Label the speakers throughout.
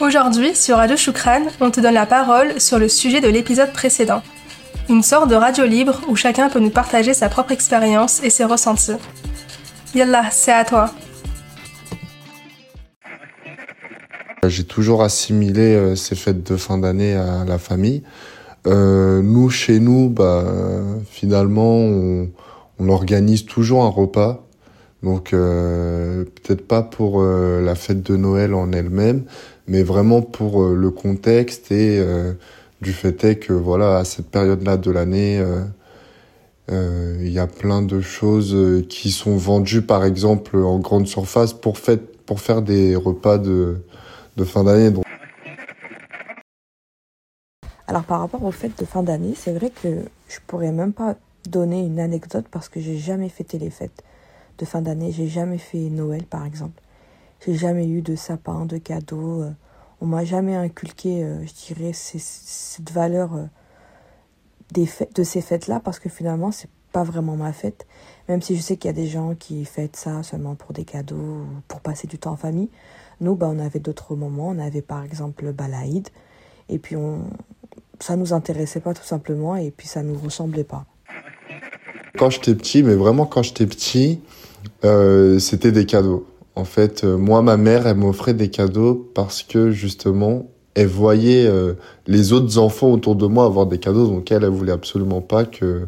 Speaker 1: Aujourd'hui, sur Radio Choukran, on te donne la parole sur le sujet de l'épisode précédent. Une sorte de radio libre où chacun peut nous partager sa propre expérience et ses ressentis. Yallah, c'est à toi.
Speaker 2: J'ai toujours assimilé euh, ces fêtes de fin d'année à la famille. Euh, nous, chez nous, bah, finalement, on, organise toujours un repas. Donc, euh, peut-être pas pour la fête de Noël en elle-même, mais vraiment pour le contexte et du fait que, voilà, à cette période-là de l'année, il y a plein de choses qui sont vendues, par exemple, en grande surface pour, pour faire des repas de, de fin d'année.
Speaker 3: Alors par rapport aux fêtes de fin d'année, c'est vrai que je pourrais même pas donner une anecdote parce que j'ai jamais fêté les fêtes de fin d'année. J'ai jamais fait Noël par exemple. J'ai jamais eu de sapin, de cadeaux. Euh, on m'a jamais inculqué, euh, je dirais, cette valeur euh, des de ces fêtes-là parce que finalement c'est pas vraiment ma fête. Même si je sais qu'il y a des gens qui fêtent ça seulement pour des cadeaux ou pour passer du temps en famille. Nous, bah, on avait d'autres moments. On avait par exemple le balaïd. Et puis, on... ça nous intéressait pas tout simplement. Et puis, ça nous ressemblait pas.
Speaker 2: Quand j'étais petit, mais vraiment quand j'étais petit, c'était des cadeaux. En fait, euh, moi, ma mère, elle m'offrait des cadeaux parce que justement, elle voyait euh, les autres enfants autour de moi avoir des cadeaux. Donc, elle, elle voulait absolument pas que,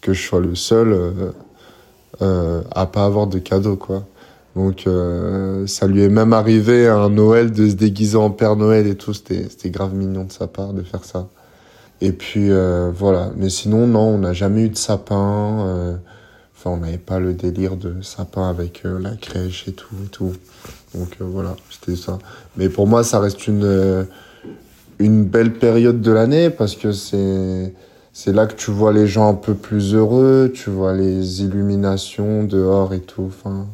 Speaker 2: que je sois le seul euh, à pas avoir de cadeaux, quoi. Donc ça lui est même arrivé à un Noël de se déguiser en Père Noël et tout. C'était grave mignon de sa part de faire ça. Et puis voilà. Mais sinon non, on n'a jamais eu de sapin. Euh, enfin, on n'avait pas le délire de sapin avec la crèche et tout et tout. Donc voilà, c'était ça. Mais pour moi, ça reste une une belle période de l'année parce que c'est c'est là que tu vois les gens un peu plus heureux, tu vois les illuminations dehors et tout. Enfin,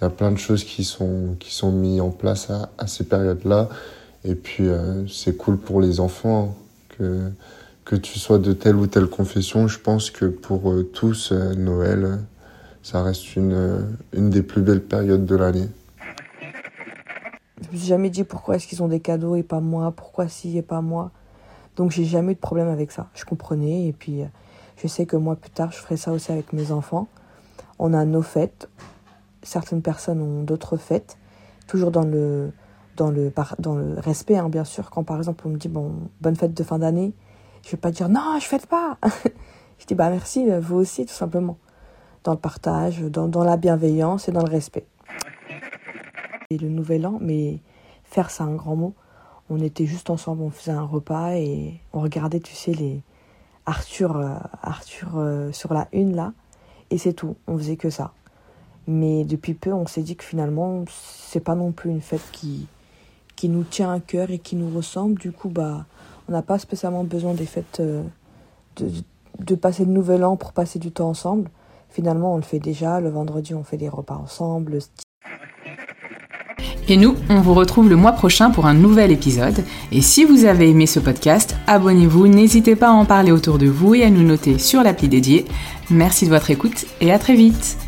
Speaker 2: il y a plein de choses qui sont, qui sont mises en place à, ces périodes-là. Et puis, euh, c'est cool pour les enfants que, que tu sois de telle ou telle confession. Je pense que pour euh, tous, euh, Noël, ça reste une, une des plus belles périodes de l'année.
Speaker 3: Je me suis jamais dit pourquoi est-ce qu'ils ont des cadeaux et pas moi, pourquoi si et pas moi. Donc j'ai jamais eu de problème avec ça. Je comprenais et puis je sais que moi plus tard je ferai ça aussi avec mes enfants. On a nos fêtes, certaines personnes ont d'autres fêtes, toujours dans le, dans le, dans le respect, hein, bien sûr. Quand par exemple on me dit bon, bonne fête de fin d'année, je vais pas dire non, je fête pas. je dis bah merci, vous aussi, tout simplement. Dans le partage, dans, dans la bienveillance et dans le respect. Et le nouvel an, mais faire ça un grand mot. On était juste ensemble, on faisait un repas et on regardait, tu sais, les Arthur, euh, Arthur euh, sur la une là, et c'est tout. On faisait que ça. Mais depuis peu, on s'est dit que finalement, c'est pas non plus une fête qui, qui nous tient à cœur et qui nous ressemble. Du coup, bah, on n'a pas spécialement besoin des fêtes euh, de, passer le nouvel an pour passer du temps ensemble. Finalement, on le fait déjà. Le vendredi, on fait des repas ensemble.
Speaker 4: Et nous, on vous retrouve le mois prochain pour un nouvel épisode. Et si vous avez aimé ce podcast, abonnez-vous, n'hésitez pas à en parler autour de vous et à nous noter sur l'appli dédiée. Merci de votre écoute et à très vite